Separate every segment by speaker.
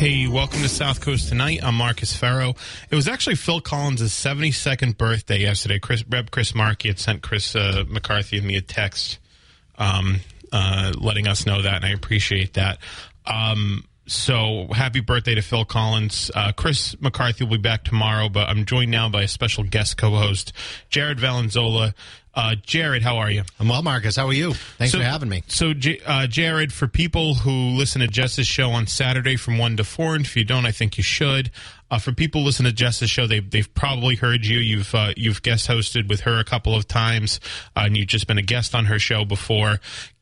Speaker 1: Hey, welcome to South Coast Tonight. I'm Marcus Farrow. It was actually Phil Collins' 72nd birthday yesterday. Chris, Rep Chris Markey had sent Chris uh, McCarthy and me a text um, uh, letting us know that, and I appreciate that. Um, so happy birthday to Phil Collins. Uh, Chris McCarthy will be back tomorrow, but I'm joined now by a special guest co-host, Jared Valanzola. Uh, Jared, how are you?
Speaker 2: I'm well, Marcus. How are you? Thanks
Speaker 1: So-
Speaker 2: for having me.
Speaker 1: So, J- uh, Jared, for people who listen to Jess's show on Saturday from 1 to 4, and if you don't, I think you should. Uh, for people who listen to Jess's show, they, they've probably heard you. You've uh, you've guest hosted with her a couple of times, uh, and you've just been a guest on her show before.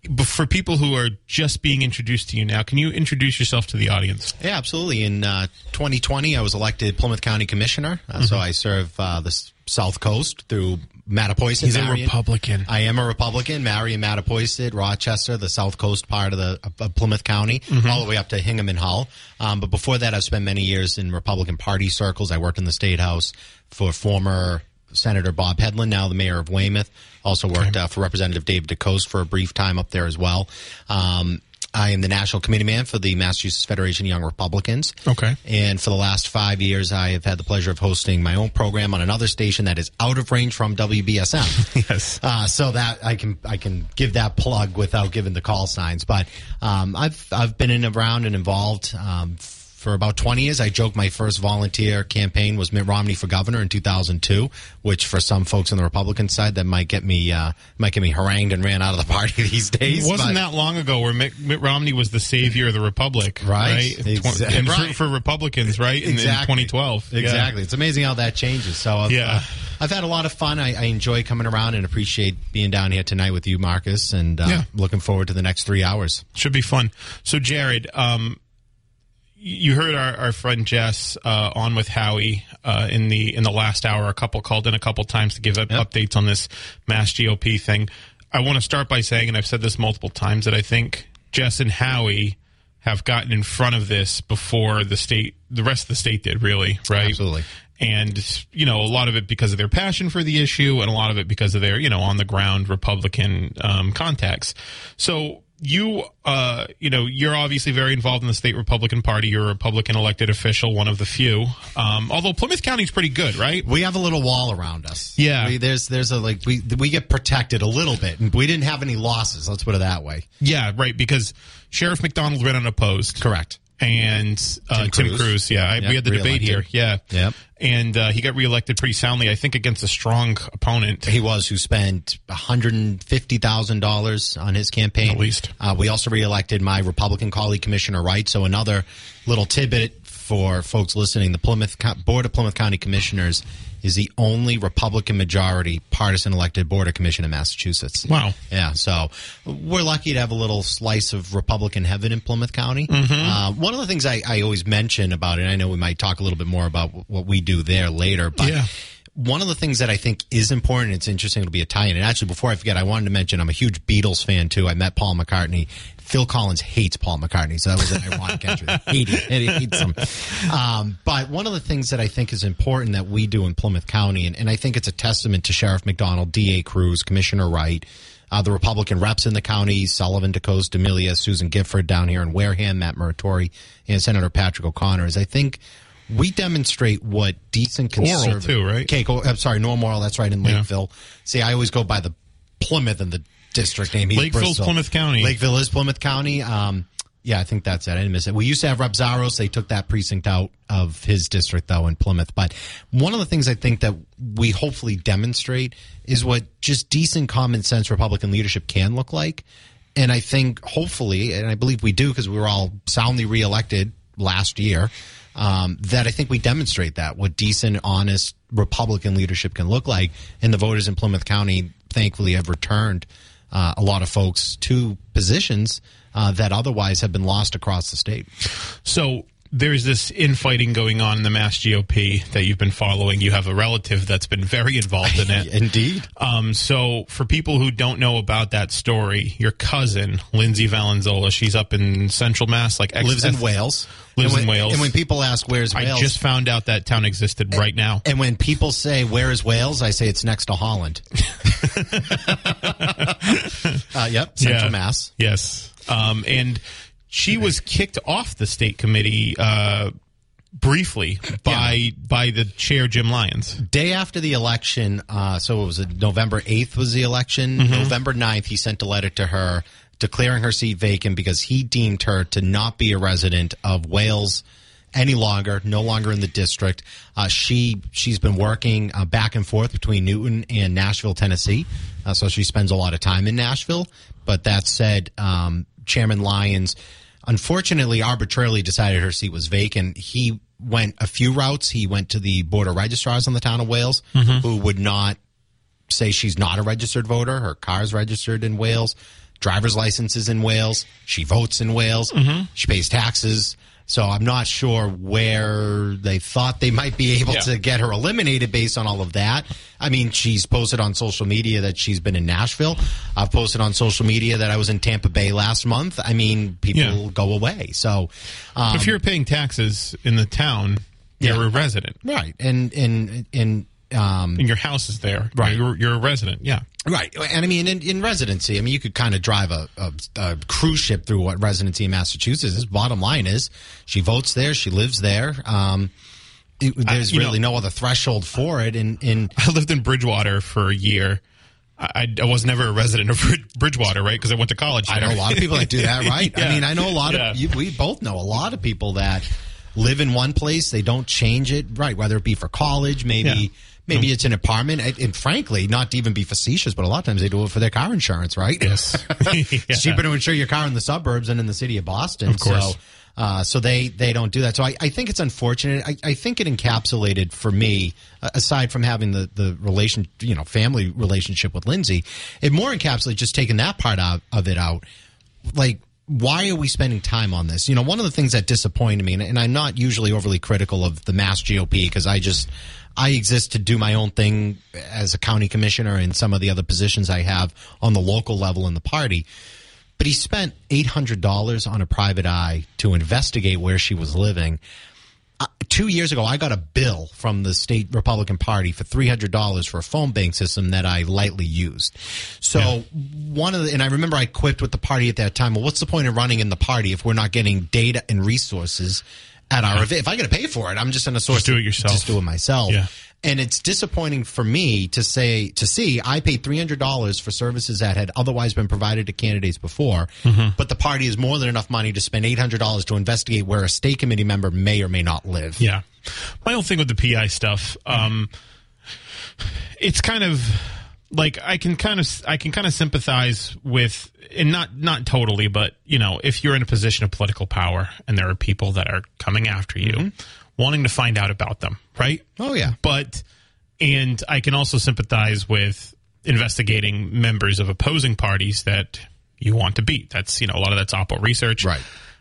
Speaker 1: But for people who are just being introduced to you now, can you introduce yourself to the audience?
Speaker 2: Yeah, absolutely. In uh, 2020, I was elected Plymouth County Commissioner, uh, so I serve uh, the s- South Coast through Mattapoisett.
Speaker 1: He's a Republican.
Speaker 2: I am a Republican. Marion, Mattapoisett, Rochester, the South Coast part of the of Plymouth County, all the way up to Hingham and Hull. Um, but before that, I've spent many years in Republican Party circles. I worked in the State House for former Senator Bob Hedlund, now the mayor of Weymouth. Also worked uh, for Representative David DeCoste for a brief time up there as well. Um, I am the national committee man for the Massachusetts Federation of Young Republicans.
Speaker 1: Okay.
Speaker 2: And for the last five years, I have had the pleasure of hosting my own program on another station that is out of range from WBSM.
Speaker 1: Yes.
Speaker 2: Uh, so that I can I can give that plug without giving the call signs. But um, I've I've been in around and involved um, for about 20 years. I joke my first volunteer campaign was Mitt Romney for governor in 2002, which for some folks on the Republican side that might get me uh, might get me harangued and ran out of the party these days.
Speaker 1: It wasn't
Speaker 2: but-
Speaker 1: that long ago where Mitt, Mitt Romney was the savior of the Republic,
Speaker 2: Right.
Speaker 1: Right,
Speaker 2: Exa-
Speaker 1: And for-. For, Republicans, right? In, in 2012, Yeah.
Speaker 2: Exactly. It's amazing how that changes. So I've,
Speaker 1: Yeah.
Speaker 2: uh, I've had a lot of fun. I, I enjoy coming around and appreciate being down here tonight with you, Marcus, and uh,
Speaker 1: Yeah.
Speaker 2: looking forward to the next three hours.
Speaker 1: Should be fun. So, Jared, um, you heard our, our friend Jess uh, on with Howie uh, in the in the last hour. A couple called in a couple times to give up
Speaker 2: Yep.
Speaker 1: updates on this Mass GOP thing. I want to start by saying, and I've said this multiple times, that I think Jess and Howie have gotten in front of this before the state, the rest of the state did. Really, right?
Speaker 2: Absolutely.
Speaker 1: and you know a lot of it because of their passion for the issue and a lot of it because of their you know on the ground republican um, contacts so you uh you know you're obviously very involved in the state republican party you're a republican elected official one of the few um although plymouth county's pretty good right
Speaker 2: We have a little wall around us.
Speaker 1: Yeah.
Speaker 2: We, there's there's a like we we get protected a little bit, and we didn't have any losses. Let's put it that way.
Speaker 1: yeah right because sheriff mcdonald ran unopposed
Speaker 2: Correct.
Speaker 1: And uh,
Speaker 2: Tim
Speaker 1: Tim,
Speaker 2: Cruz.
Speaker 1: Cruz. Yeah, I,
Speaker 2: Yep,
Speaker 1: we had the debate here.
Speaker 2: reelected.
Speaker 1: Yeah,
Speaker 2: Yep.
Speaker 1: and uh, he got reelected pretty soundly. I think against a strong opponent.
Speaker 2: He was who spent one hundred and fifty thousand dollars on his campaign.
Speaker 1: At least.
Speaker 2: uh, we also reelected my Republican colleague, Commissioner Wright. So another little tidbit for folks listening: the Plymouth Board of Plymouth County Commissioners is the only Republican majority partisan elected border commission in Massachusetts.
Speaker 1: Wow.
Speaker 2: Yeah, so we're lucky to have a little slice of Republican heaven in Plymouth County.
Speaker 1: Mm-hmm.
Speaker 2: Uh, one of the things I, I always mention about it, and I know we might talk a little bit more about what we do there later, but
Speaker 1: Yeah.
Speaker 2: One of the things that I think is important, it's interesting to be Italian. And actually, before I forget, I wanted to mention I'm a huge Beatles fan too. I met Paul McCartney. Phil Collins hates Paul McCartney, so that was an ironic entry. Hate him. He hates him. Um, but one of the things that I think is important that we do in Plymouth County, and, and I think it's a testament to Sheriff McDonald, D.A. Cruz, Commissioner Wright, uh, the Republican reps in the county, Sullivan, DeCoste, D'Emilia, Susan Gifford down here in Wareham, Matt Muratore, and Senator Patrick O'Connor, is I think we demonstrate what decent conservative
Speaker 1: too, right?
Speaker 2: Okay, go, I'm sorry, Norm Orrall. That's right in
Speaker 1: Yeah.
Speaker 2: Lakeville. See, I always go by the Plymouth and the district name.
Speaker 1: Lakeville's
Speaker 2: Bristol.
Speaker 1: Plymouth County.
Speaker 2: Lakeville is Plymouth County. Um, yeah, I think that's it. I didn't miss it. We used to have Rep Xiarhos. They took that precinct out of his district, though, in Plymouth. But one of the things I think that we hopefully demonstrate is what just decent common sense Republican leadership can look like. And I think hopefully, and I believe we do because we were all soundly reelected last year, um, that I think we demonstrate that what decent, honest Republican leadership can look like. And the voters in Plymouth County, thankfully, have returned uh, a lot of folks to positions uh, that otherwise have been lost across the state.
Speaker 1: So there's this infighting going on in the Mass GOP that you've been following. You have a relative that's been very involved in it.
Speaker 2: Indeed.
Speaker 1: Um, so, for people who don't know about that story, your cousin Lindsay Valanzola, she's up in Central Mass, like ex-
Speaker 2: Lives in Wales.
Speaker 1: Lives
Speaker 2: and
Speaker 1: in Wales.
Speaker 2: And when people ask where's Wales, I
Speaker 1: just found out that town existed right now.
Speaker 2: and when people say where is Wales, I say it's next to Holland. uh, yep, Central
Speaker 1: Yeah.
Speaker 2: Mass.
Speaker 1: Yes. Um, and she was kicked off the state committee uh, briefly by by the chair Jim Lyons.
Speaker 2: Day after the election, uh, so it was uh, November 8th was the election.
Speaker 1: Mm-hmm.
Speaker 2: November 9th, he sent a letter to her declaring her seat vacant because he deemed her to not be a resident of Wales any longer, no longer in the district. Uh, she she's been working uh, back and forth between Newton and Nashville, Tennessee, uh, so she spends a lot of time in Nashville. But that said, um, Chairman Lyons unfortunately arbitrarily decided her seat was vacant. He went a few routes. He went to the board of registrars in the town of Wales, mm-hmm. who would not say she's not a registered voter. Her car's registered in Wales. Driver's license is in Wales. She votes in Wales. Mm-hmm. She pays taxes. So I'm not sure where they thought they might be able
Speaker 1: Yeah.
Speaker 2: to get her eliminated based on all of that. I mean, she's posted on social media that she's been in Nashville. I've posted on social media that I was in Tampa Bay last month. I mean, people
Speaker 1: Yeah.
Speaker 2: go away. So, um,
Speaker 1: if you're paying taxes in the town, you're
Speaker 2: Yeah.
Speaker 1: a resident,
Speaker 2: right. And, and, and, um,
Speaker 1: and your house is there.
Speaker 2: Right.
Speaker 1: You're, you're a resident. Yeah.
Speaker 2: Right, and I mean, in, in residency, I mean, you could kind of drive a, a, a cruise ship through what residency in Massachusetts is. Bottom line is, she votes there, she lives there. Um, it, there's
Speaker 1: you
Speaker 2: really
Speaker 1: know-
Speaker 2: no other threshold for it, and and
Speaker 1: I lived in Bridgewater for a year. I, I was never a resident of Bridgewater, right? Because I went to college.
Speaker 2: I know a lot of people that do that, right? I mean, I know a lot
Speaker 1: Yeah.
Speaker 2: of you, we both know a lot of people that live in one place, they don't change it, right? Whether it be for college, maybe.
Speaker 1: Yeah.
Speaker 2: Maybe it's an apartment, and, and frankly, not to even be facetious, but a lot of times they do it for their car insurance, right?
Speaker 1: Yes.
Speaker 2: It's cheaper to insure your car in the suburbs than in the city of Boston. Of
Speaker 1: course.
Speaker 2: So, uh, so they, they don't do that. So I, I think it's unfortunate. I, I think it encapsulated for me, aside from having the, the relation, you know, family relationship with Lindsay, it more encapsulated just taking that part out of it out. Like, why are we spending time on this? You know, one of the things that disappointed me, and, and I'm not usually overly critical of the Mass GOP because I just, I exist to do my own thing as a county commissioner and some of the other positions I have on the local level in the party. But he spent $800 on a private eye to investigate where she was living. Uh, two years ago, I got a bill from the state Republican Party for three hundred dollars for a phone bank system that I lightly used. So one of the, and I remember I quipped with the party at that time. Well, what's the point of running in the party if we're not getting data and resources at our event? If I got to pay for it, I'm just going to source
Speaker 1: Just do it yourself.
Speaker 2: Just do it myself.
Speaker 1: Yeah.
Speaker 2: And it's disappointing for me to say to see I paid three hundred dollars for services that had otherwise been provided to candidates before,
Speaker 1: Mm-hmm.
Speaker 2: but the party has more than enough money to spend eight hundred dollars to investigate where a state committee member may or may not live.
Speaker 1: Yeah. My whole thing with the PI stuff, um, it's kind of like I can kind of I can kind of sympathize with and not not totally, but you know, if you're in a position of political power and there are people that are coming after you, mm-hmm. wanting to find out about them, right?
Speaker 2: Oh yeah.
Speaker 1: But and I can also sympathize with investigating members of opposing parties that you want to beat. That's you know a lot of that's Oppo research.
Speaker 2: Right.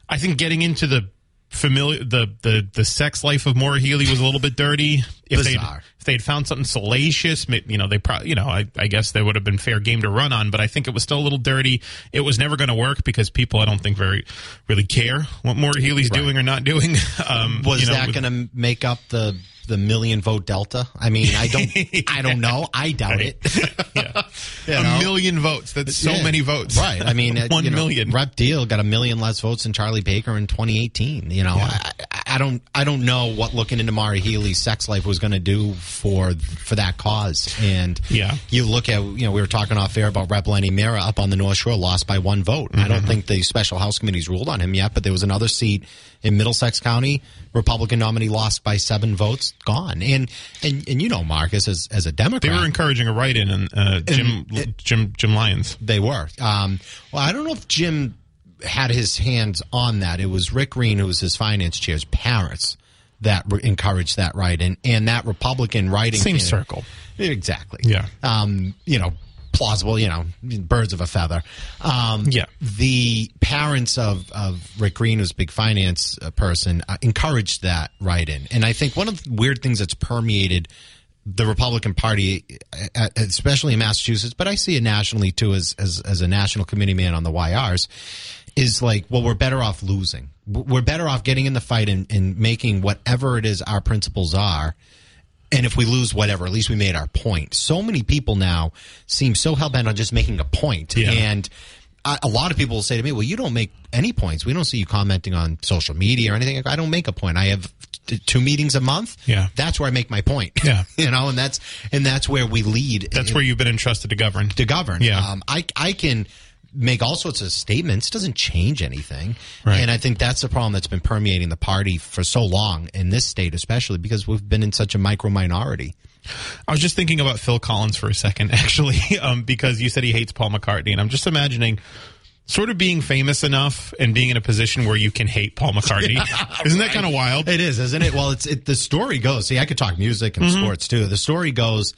Speaker 1: I think getting into the familiar the the the sex life of Maura Healey was a little bit dirty. If they if they'd found something salacious, you know, they probably you know I, I guess they would have been fair game to run on. But I think it was still a little dirty. It was never going to work because people I don't think very really care what Maura Healey's doing or not doing. Um,
Speaker 2: Was
Speaker 1: you know,
Speaker 2: that going to make up the the million vote delta? I mean, I don't I don't know. I doubt it.
Speaker 1: yeah.
Speaker 2: You
Speaker 1: a million votes? That's so
Speaker 2: Yeah.
Speaker 1: many votes,
Speaker 2: Right. I mean,
Speaker 1: one
Speaker 2: you know,
Speaker 1: million.
Speaker 2: Rep Diehl got a million less votes than Charlie Baker in 2018. You know, I- I don't, I don't know what looking into Maura Healey's sex life was going to do for for that cause. And
Speaker 1: Yeah.
Speaker 2: you look at, you know, we were talking off air about Rep Lenny Mirra up on the North Shore, lost by one vote. I
Speaker 1: Mm-hmm.
Speaker 2: don't think the special House committee's ruled on him yet, but there was another seat in Middlesex County, Republican nominee lost by seven votes, gone. And and and you know, Marcus, as as a Democrat, They
Speaker 1: were encouraging a write-in, and uh, Jim Jim Jim Lyons.
Speaker 2: They were. Um, well, I don't know if Jim had his hands on that. It was Rick Green, who was his finance chair's parents, that re- encouraged that right, and and that Republican writing
Speaker 1: Same
Speaker 2: candidate-
Speaker 1: circle.
Speaker 2: exactly.
Speaker 1: Yeah.
Speaker 2: Um, you know, plausible, you know, birds of a feather. Um,
Speaker 1: Yeah.
Speaker 2: The parents of, of Rick Green, who's a big finance uh, person, uh, encouraged that write in. And I think one of the weird things that's permeated the Republican Party, uh, especially in Massachusetts, but I see it nationally too as, as, as a national committee man on the YRs, is like, well, we're better off losing. We're better off getting in the fight and, and making whatever it is our principles are. And if we lose whatever, at least we made our point. So many people now seem so hell bent on just making a point.
Speaker 1: Yeah.
Speaker 2: And I, a lot of people will say to me, well, you don't make any points. We don't see you commenting on social media or anything. I don't make a point. I have t- two meetings a month.
Speaker 1: Yeah.
Speaker 2: That's where I make my point.
Speaker 1: Yeah.
Speaker 2: you know, and that's, and that's where we lead
Speaker 1: That's where you've been entrusted to govern.
Speaker 2: to govern.
Speaker 1: Yeah.
Speaker 2: Um, I, I can make all sorts of statements. It doesn't change anything.
Speaker 1: Right.
Speaker 2: And I think that's the problem that's been permeating the party for so long in this state, especially because we've been in such a micro minority.
Speaker 1: I was just thinking about Phil Collins for a second, actually, um, because you said he hates Paul McCartney, and I'm just imagining sort of being famous enough and being in a position where you can hate Paul McCartney. Isn't that kind of wild?
Speaker 2: It is, isn't it? Well, it's it, the story goes. See, I could talk music and
Speaker 1: Mm-hmm.
Speaker 2: sports too. The story goes.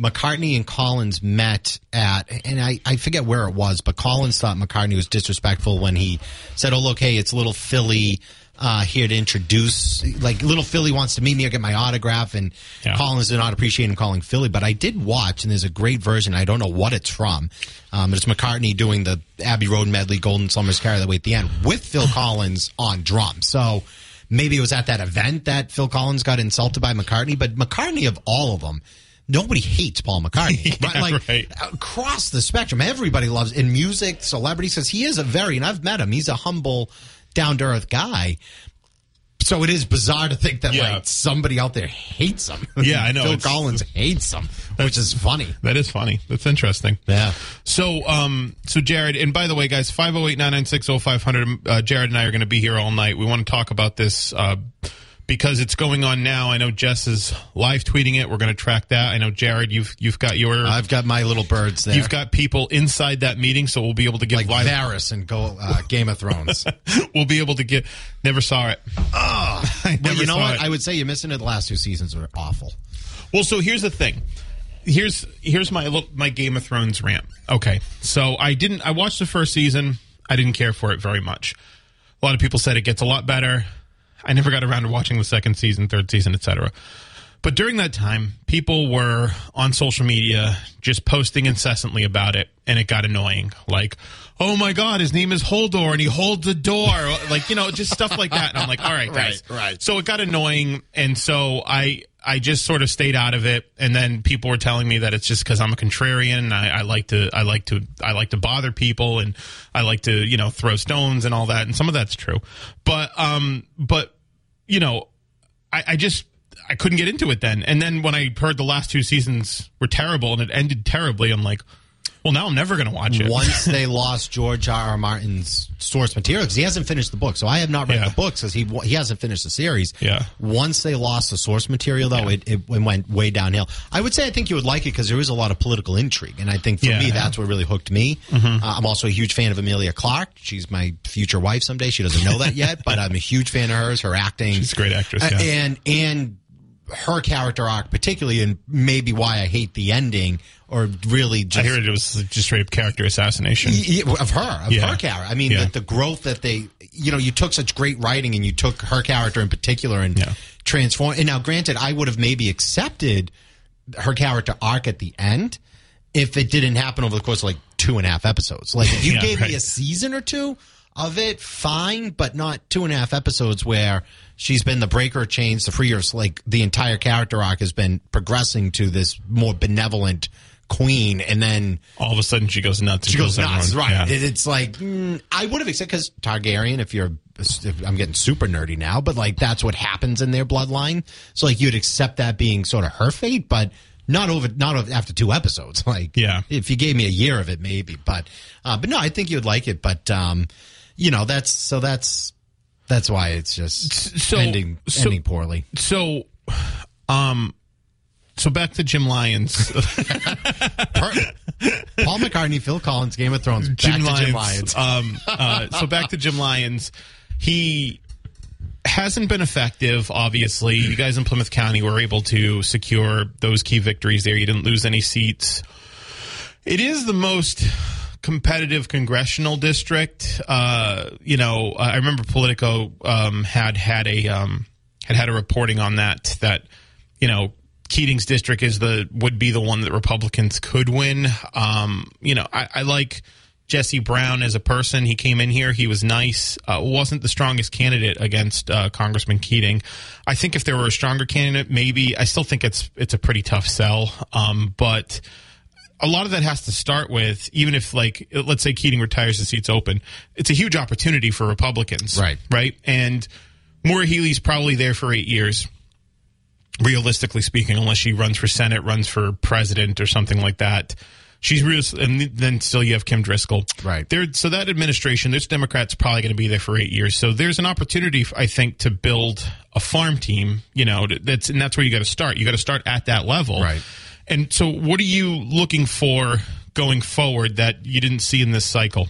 Speaker 2: McCartney and Collins met at, and I, I forget where it was, but Collins thought McCartney was disrespectful when he said, "Oh, look, hey, it's little Philly uh, here to introduce, like little Philly wants to meet me or get my autograph," and
Speaker 1: Yeah.
Speaker 2: Collins did not appreciate him calling Philly. But I did watch, and there's a great version. I don't know what it's from. Um, but it's McCartney doing the Abbey Road medley, Golden Slumbers Carry That Weight at the end with Phil Collins on drums. So maybe it was at that event that Phil Collins got insulted by McCartney, but McCartney of all of them, nobody hates Paul McCartney.
Speaker 1: Yeah,
Speaker 2: Like
Speaker 1: right.
Speaker 2: across the spectrum, everybody loves in music, celebrities, because he is a very, and I've met him. He's a humble, down to earth guy. So it is bizarre to think that
Speaker 1: Yeah.
Speaker 2: like somebody out there hates him.
Speaker 1: Yeah, I know.
Speaker 2: Phil Collins hates him, which is funny.
Speaker 1: That is funny. That's interesting.
Speaker 2: Yeah.
Speaker 1: So, um, so Jared, and by the way, guys, 508-996-0500, uh, Jared and I are going to be here all night. We want to talk about this, uh, because it's going on now. I know Jess is live tweeting it. We're going to track that. I know Jared, you've, you've got your,
Speaker 2: I've got my little birds there.
Speaker 1: you've got people inside that meeting, so we'll be able to give
Speaker 2: like
Speaker 1: live,
Speaker 2: Varys and go uh, Game of Thrones.
Speaker 1: we'll be able to get, never saw it. I
Speaker 2: but you know what?
Speaker 1: it.
Speaker 2: I would say you're missing it. The last two seasons were awful.
Speaker 1: Well, so here's the thing. Here's here's my little- my Game of Thrones rant. Okay, so I didn't. I watched the first season. I didn't care for it very much. A lot of people said it gets a lot better. I never got around to watching the second season, third season, etc. But during that time, people were on social media just posting incessantly about it, and it got annoying. Like, oh my god, his name is Hodor, and he holds the door. like, you know, just stuff like that. And I'm like, all right, guys.
Speaker 2: Right, right.
Speaker 1: So it got annoying, and so I I just sort of stayed out of it. And then people were telling me that it's just because I'm a contrarian. I, I like to I like to I like to bother people, and I like to you know throw stones and all that. And some of that's true, but um, but you know, I, I just I couldn't get into it then. And then when I heard the last two seasons were terrible and it ended terribly, I'm like, well, now I'm never going to watch it.
Speaker 2: Once they lost George R. R. Martin's source material, because he hasn't finished the book, so I have not read
Speaker 1: Yeah.
Speaker 2: the book because he he hasn't finished the series.
Speaker 1: Yeah.
Speaker 2: Once they lost the source material, though, it, it went way downhill. I would say I think you would like it because there is a lot of political intrigue, and I think for
Speaker 1: Yeah. Mm-hmm.
Speaker 2: me that's what really hooked me. Uh, I'm also a huge fan of Emilia Clarke. She's my future wife someday. She doesn't know that yet, but I'm a huge fan of hers. Her acting,
Speaker 1: She's a great actress,
Speaker 2: Uh,
Speaker 1: yeah.
Speaker 2: and and her character arc particularly, and maybe why I hate the ending, or really just
Speaker 1: I heard it was just straight up character assassination.
Speaker 2: Of her, of
Speaker 1: Yeah.
Speaker 2: her character. I mean,
Speaker 1: Yeah.
Speaker 2: the, the growth that they, you know, you took such great writing and you took her character in particular and
Speaker 1: Yeah.
Speaker 2: transformed. And now, granted, I would have maybe accepted her character arc at the end if it didn't happen over the course of like two and a half episodes. Like, if you gave
Speaker 1: right.
Speaker 2: me a season or two of it, fine, but not two and a half episodes where she's been the breaker of chains, the freers. Like, the entire character arc has been progressing to this more benevolent queen, and then
Speaker 1: All of a sudden, she goes nuts.
Speaker 2: she goes nuts,
Speaker 1: everyone.
Speaker 2: right?
Speaker 1: Yeah.
Speaker 2: It's like mm, I would have accepted because Targaryen. If you're, if I'm getting super nerdy now, but like that's what happens in their bloodline. So like you'd accept that being sort of her fate, but not over, not over, after two episodes. Like,
Speaker 1: Yeah.
Speaker 2: if you gave me a year of it, maybe. But, uh, but no, I think you'd like it. But, um, you know, that's so that's that's why it's just
Speaker 1: So-
Speaker 2: ending
Speaker 1: so-
Speaker 2: ending poorly.
Speaker 1: So, um, so back to Jim Lyons.
Speaker 2: Paul McCartney, Phil Collins, Game of Thrones,
Speaker 1: Jim Lyons.
Speaker 2: Jim Lyons.
Speaker 1: Um, uh, so back to Jim Lyons. He hasn't been effective. Obviously, you guys in Plymouth County were able to secure those key victories there. You didn't lose any seats. It is the most competitive congressional district. Uh, you know, I remember Politico um, had had a um, had had a reporting on that that you know Keating's district is the would be the one that Republicans could win. Um, you know, I, I, like Jesse Brown as a person. He came in here, he was nice. Uh, wasn't the strongest candidate against uh, Congressman Keating. I think if there were a stronger candidate, maybe. I still think it's it's a pretty tough sell, um, but a lot of that has to start with even if like let's say Keating retires the seats open, it's a huge opportunity for Republicans.
Speaker 2: Right.
Speaker 1: Right. And Maura Healey's probably there for eight years. Realistically speaking, unless she runs for Senate, runs for president or something like that. She's real, and then still you have Kim Driscoll,
Speaker 2: right?
Speaker 1: There, so that administration, there's Democrats probably going to be there for eight years. So there's an opportunity, I think, to build a farm team. You know, that's and that's where you got to start. You got to start at that level,
Speaker 2: right?
Speaker 1: And so, what are you looking for going forward that you didn't see in this cycle?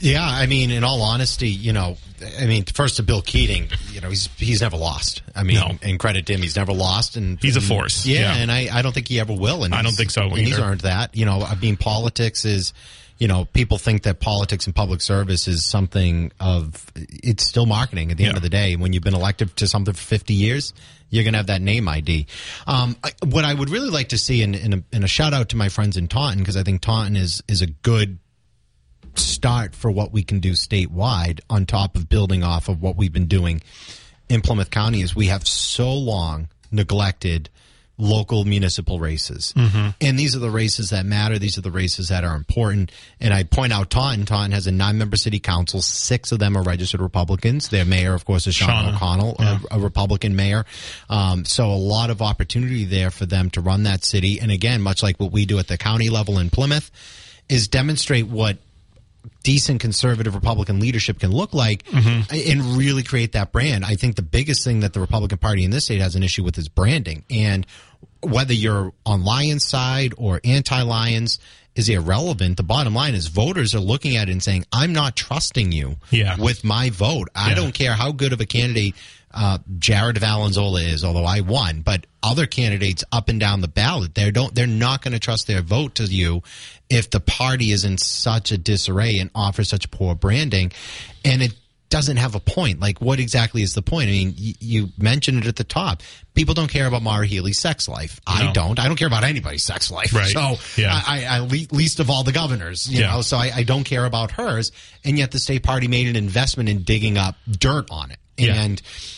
Speaker 2: Yeah, I mean, in all honesty, you know, I mean, first to Bill Keating, you know, he's he's never lost. I mean, no. and credit to him, he's never lost, and
Speaker 1: he's a force.
Speaker 2: Yeah, yeah, and I, I don't think he ever will. And
Speaker 1: I don't think so.
Speaker 2: And he's earned that. You know, I mean, politics is, you know, people think that politics and public service is something of it's still marketing at the yeah. end of the day. When you've been elected to something for fifty years, you're going to have that name ID. Um, I, what I would really like to see, in, in, a, in a shout out to my friends in Taunton, because I think Taunton is is a good start for what we can do statewide on top of building off of what we've been doing in Plymouth County is we have so long neglected local municipal races. Mm-hmm. And these are the races that matter. These are the races that are important. And I point out Taunton. Taunton has a nine member city council. Six of them are registered Republicans. Their mayor, of course, is Sean Shaunna. O'Connell, yeah. a, a, Republican mayor. Um, so a lot of opportunity there for them to run that city. And again, much like what we do at the county level in Plymouth, is demonstrate what decent conservative Republican leadership can look like mm-hmm. and really create that brand. I think the biggest thing that the Republican Party in this state has an issue with is branding. And whether you're on Lyons side or anti Lyons is irrelevant. The bottom line is voters are looking at it and saying, I'm not trusting you
Speaker 1: yeah.
Speaker 2: with my vote. I yeah. don't care how good of a candidate uh, Jared Valanzola is, although I won, but other candidates up and down the ballot, they don't, they're not going to trust their vote to you if the party is in such a disarray and offers such poor branding, and it doesn't have a point. Like, what exactly is the point? I mean, y- you mentioned it at the top. People don't care about Maura Healey's sex life. No. I don't. I don't care about anybody's sex life.
Speaker 1: Right.
Speaker 2: So,
Speaker 1: yeah.
Speaker 2: I, I, least of all the governors, you yeah. know. So I, I, don't care about hers. And yet, the state party made an investment in digging up dirt on it. And yeah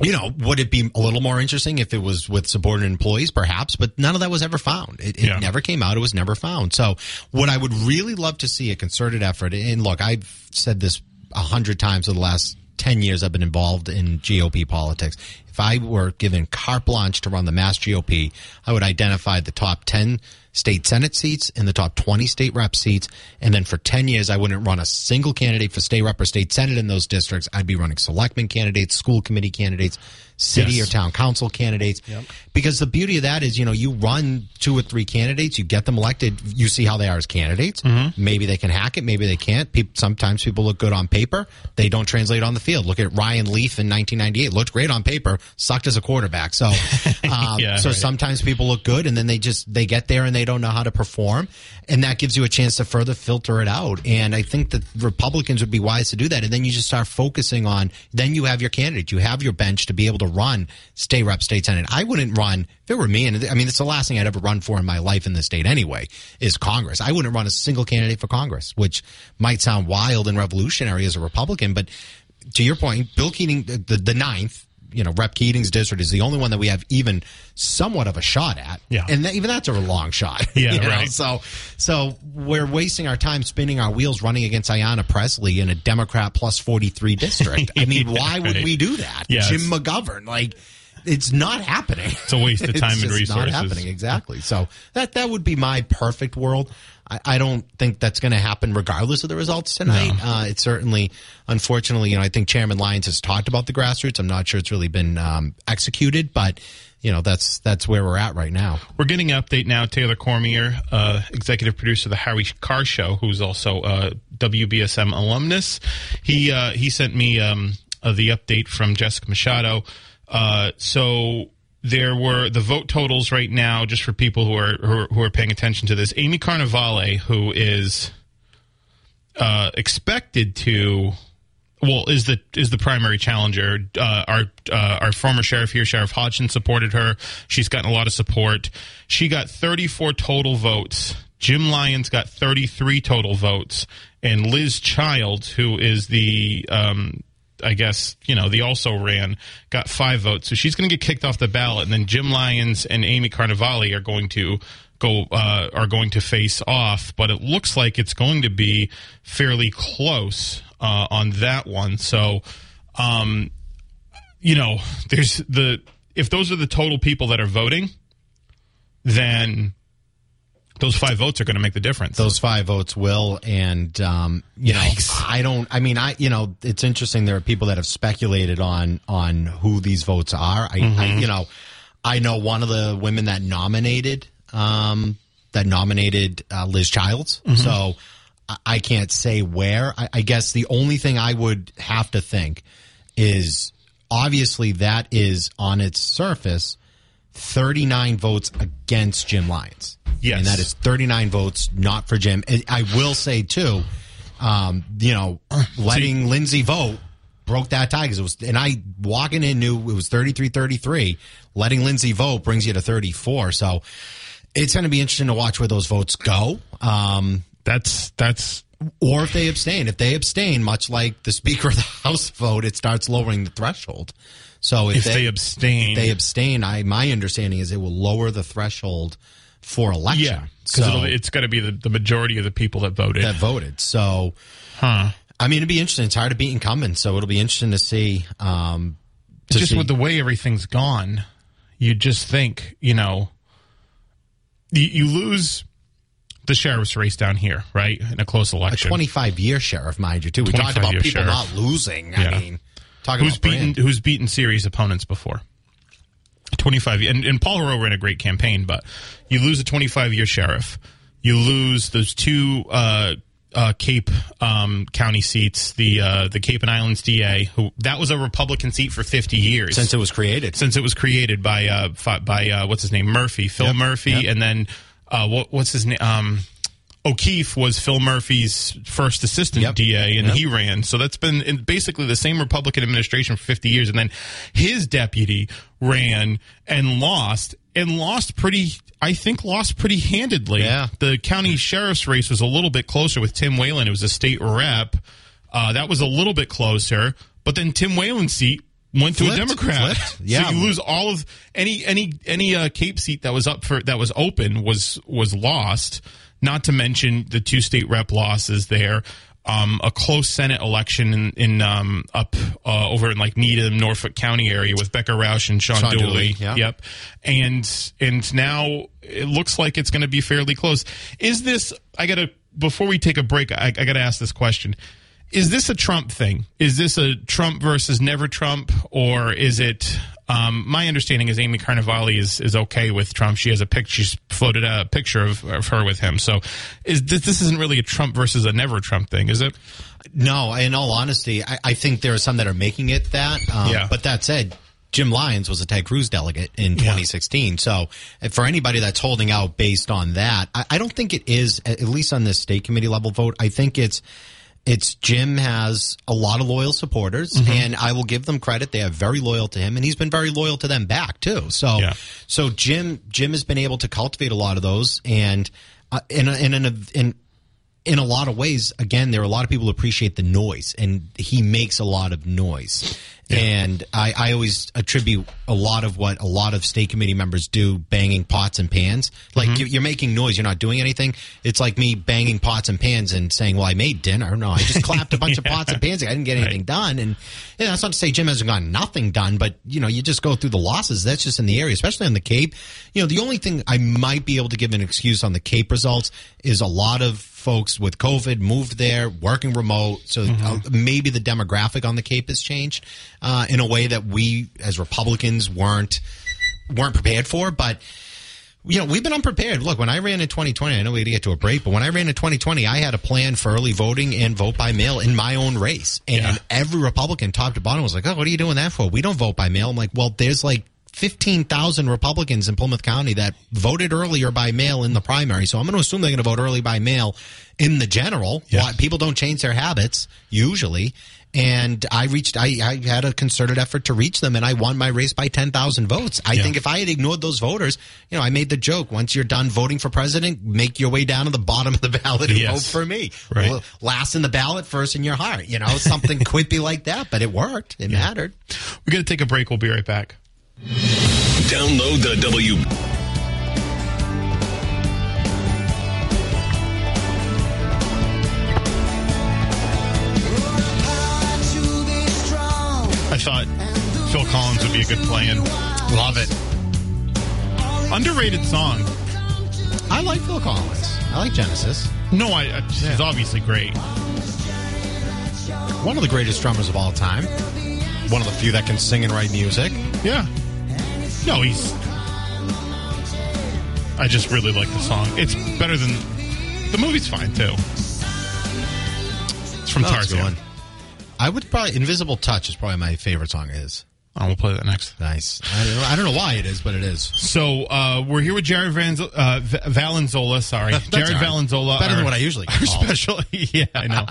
Speaker 2: you know, would it be a little more interesting if it was with subordinate employees, perhaps? But none of that was ever found. It, it yeah. never came out. It was never found. So, what I would really love to see a concerted effort, and look, I've said this a hundred times in the last 10 years I've been involved in GOP politics. If I were given carte blanche to run the Mass GOP, I would identify the top 10 state Senate seats and the top 20 state rep seats. And then for 10 years, I wouldn't run a single candidate for state rep or state Senate in those districts. I'd be running selectman candidates, school committee candidates, city yes. or town council candidates. Yep. Because the beauty of that is, you know, you run two or three candidates, you get them elected, you see how they are as candidates. Mm-hmm. Maybe they can hack it, maybe they can't. People, sometimes people look good on paper, they don't translate on the field. Look at Ryan Leaf in 1998, looked great on paper, sucked as a quarterback. So, um, yeah, so right. sometimes people look good and then they just they get there and they don't know how to perform, and that gives you a chance to further filter it out. And I think that Republicans would be wise to do that. And then you just start focusing on. Then you have your candidate, you have your bench to be able to run state rep, state senate. I wouldn't run if it were me, and I mean it's the last thing I'd ever run for in my life in the state anyway. Is Congress? I wouldn't run a single candidate for Congress, which might sound wild and revolutionary as a Republican, but to your point, Bill Keating, the, the ninth, you know, Rep Keating's district is the only one that we have even somewhat of a shot at.
Speaker 1: Yeah.
Speaker 2: And even that's a long shot.
Speaker 1: Yeah,
Speaker 2: you
Speaker 1: know? right.
Speaker 2: So, so we're wasting our time spinning our wheels running against Ayanna Presley in a Democrat plus 43 district. I mean, why would right. we do that?
Speaker 1: Yes.
Speaker 2: Jim McGovern, like, it's not happening.
Speaker 1: It's a waste of time and resources.
Speaker 2: not happening, exactly. So that, that would be my perfect world. I, I don't think that's going to happen regardless of the results tonight. No. Uh, it's certainly, unfortunately, you know, I think Chairman Lyons has talked about the grassroots. I'm not sure it's really been um, executed, but you know that's that's where we're at right now.
Speaker 1: We're getting an update now. Taylor Cormier, uh, executive producer of the Harry Carr Show, who's also a WBSM alumnus, he uh, he sent me um, uh, the update from Jessica Machado. Uh, so there were the vote totals right now, just for people who are who are, who are paying attention to this. Amy Carnevale, who is uh, expected to, well, is the is the primary challenger. Uh, our uh, our former sheriff here, Sheriff Hodgson, supported her. She's gotten a lot of support. She got 34 total votes. Jim Lyons got 33 total votes, and Liz Childs, who is the um, I guess, you know, the also ran, got five votes. So she's going to get kicked off the ballot. And then Jim Lyons and Amy Carnevale are going to go, uh, are going to face off. But it looks like it's going to be fairly close uh, on that one. So, um, you know, there's the, if those are the total people that are voting, then those five votes are going to make the difference.
Speaker 2: Those five votes will, and um, you
Speaker 1: Yikes.
Speaker 2: know, I don't. I mean, I you know, it's interesting. There are people that have speculated on on who these votes are. I, I you know, I know one of the women that nominated um, that nominated uh, Liz Childs. So I, I can't say where. I, I guess the only thing I would have to think is obviously that is on its surface 39 votes against Jim Lyons.
Speaker 1: Yes.
Speaker 2: And that is 39 votes not for Jim. And I will say, too, um, you know, letting Lindsay vote broke that tie because it was, and I walking in knew it was 33 33. Letting Lindsay vote brings you to 34. So it's going to be interesting to watch where those votes go. Um,
Speaker 1: that's, that's,
Speaker 2: or if they abstain. If they abstain, much like the Speaker of the House vote, it starts lowering the threshold. So if,
Speaker 1: if they, abstain.
Speaker 2: if they abstain, I my understanding is it will lower the threshold for election.
Speaker 1: yeah. Because
Speaker 2: so,
Speaker 1: it's got to be the, the majority of the people that voted.
Speaker 2: that voted. So
Speaker 1: huh.
Speaker 2: I mean, it'd be interesting. It's hard to beat incumbents, so it'll be interesting to see. Um, to
Speaker 1: just
Speaker 2: see-
Speaker 1: with the way everything's gone, you just think, you know, you, you lose the sheriff's race down here, right? In a close election.
Speaker 2: a
Speaker 1: election.
Speaker 2: 25 year sheriff, mind you, too. We talked about people
Speaker 1: sheriff.
Speaker 2: not losing.
Speaker 1: Yeah.
Speaker 2: I mean, talking
Speaker 1: who's
Speaker 2: about brand.
Speaker 1: beaten who's beaten serious opponents before. 25 and, and Paul Heroux ran a great campaign, but you lose a 25 year sheriff. You lose those two uh, uh, Cape um, County seats, the uh, the Cape and Islands DA, who that was a Republican seat for 50 years
Speaker 2: since it was created.
Speaker 1: since it was created by uh by uh, what's his name Murphy, Phil Murphy, and then uh, what what's his name um. O'Keefe was Phil Murphy's first assistant
Speaker 2: Yep.
Speaker 1: DA, and
Speaker 2: Yep.
Speaker 1: he ran. So that's been in basically the same Republican administration for 50 years. And then his deputy ran and lost, and lost pretty, I think, lost pretty handedly.
Speaker 2: Yeah.
Speaker 1: The county sheriff's race was a little bit closer with Tim Whelan. It was a state rep. Uh, that was a little bit closer. But then Tim Whelan's seat went to a Democrat.
Speaker 2: Flipped. Yeah.
Speaker 1: So you lose all of any any any uh, Cape seat that was up for that was open was was lost. Not to mention the two state rep losses there. Um, a close Senate election in, in um, up uh, over in like Needham, Norfolk County area with Becca Rausch and Shawn,
Speaker 2: Shawn
Speaker 1: Dooley.
Speaker 2: Dooley, yeah.
Speaker 1: Yep, and and now it looks like it's going to be fairly close. Is this? I gotta before we take a break. I, I gotta ask this question. Is this a Trump thing? Is this a Trump versus never Trump, or is it? Um, my understanding is Amy Carnevale is, is okay with Trump. She has a picture. She's floated a picture of, of her with him. So, is this, this isn't really a Trump versus a never Trump thing, is it?
Speaker 2: No, in all honesty, I, I think there are some that are making it that. Um,
Speaker 1: Yeah.
Speaker 2: But that said, Jim Lyons was a Ted Cruz delegate in 2016. So uh, for anybody that's holding out based on that, I, I don't think it is, at least on this state committee level vote, I think it's. It's Jim has a lot of loyal supporters,
Speaker 1: Mm-hmm.
Speaker 2: and I will give them credit. They are very loyal to him, and he's been very loyal to them back too. So,
Speaker 1: Yeah.
Speaker 2: so Jim Jim has been able to cultivate a lot of those, and uh, in a, in, a, in in a lot of ways, again, there are a lot of people who appreciate the noise, and he makes a lot of noise. And I, I always attribute a lot of what a lot of state committee members do, banging pots and pans. Like mm-hmm. you- you're making noise, you're not doing anything. It's like me banging pots and pans and saying, "Well, I made dinner." No, I just clapped a bunch of pots and pans. I didn't get anything done. And yeah, that's not to say Jim hasn't gotten nothing done, but you know, you just go through the losses. That's just in the area, especially on the Cape. You know, the only thing I might be able to give an excuse on the Cape results is a lot of folks with COVID moved there, working remote. So uh, maybe the demographic on the Cape has changed uh, in a way that we as Republicans weren't weren't prepared for. But you know, we've been unprepared. Look, when I ran in 2020, I know we had to get to a break, but when I ran in 2020, I had a plan for early voting and vote by mail in my own race. And
Speaker 1: Yeah.
Speaker 2: every Republican, top to bottom, was like, oh, what are you doing that for? We don't vote by mail. I'm like, well, there's like 15,000 Republicans in Plymouth County that voted earlier by mail in the primary. So I'm going to assume they're going to vote early by mail in the general.
Speaker 1: Yeah.
Speaker 2: Why- People don't change their habits usually. And I reached, I, I had a concerted effort to reach them and I won my race by 10,000 votes. I
Speaker 1: Yeah.
Speaker 2: think if I had ignored those voters, you know, I made the joke once you're done voting for president, make your way down to the bottom of the ballot and
Speaker 1: Yes.
Speaker 2: vote for me.
Speaker 1: Right.
Speaker 2: Last in the ballot, first in your heart, you know, something quippy like that, but it worked. It mattered.
Speaker 1: We're going to take a break. We'll be right back.
Speaker 3: Download the W.
Speaker 1: I thought Phil Collins would be a good play-in.
Speaker 2: Love it.
Speaker 1: Underrated song.
Speaker 2: I like Phil Collins. I like Genesis.
Speaker 1: No, I, I she's obviously great.
Speaker 2: One of the greatest drummers of all time. One of the few that can sing and write music.
Speaker 1: Yeah. No, he's. I just really like the song. It's better than the movie's fine too. It's from
Speaker 2: that's a good
Speaker 1: Tarzan.
Speaker 2: I would probably Invisible Touch is probably my favorite song of his.
Speaker 1: Oh, we'll play that next.
Speaker 2: Nice. I don't know, I don't know why it is, but it is.
Speaker 1: So uh, we're here with Jared Van, uh, V- Valanzola. Sorry,
Speaker 2: That's
Speaker 1: Jared
Speaker 2: right.
Speaker 1: Valanzola.
Speaker 2: Better than what I usually
Speaker 1: Our
Speaker 2: called.
Speaker 1: special, yeah, I know.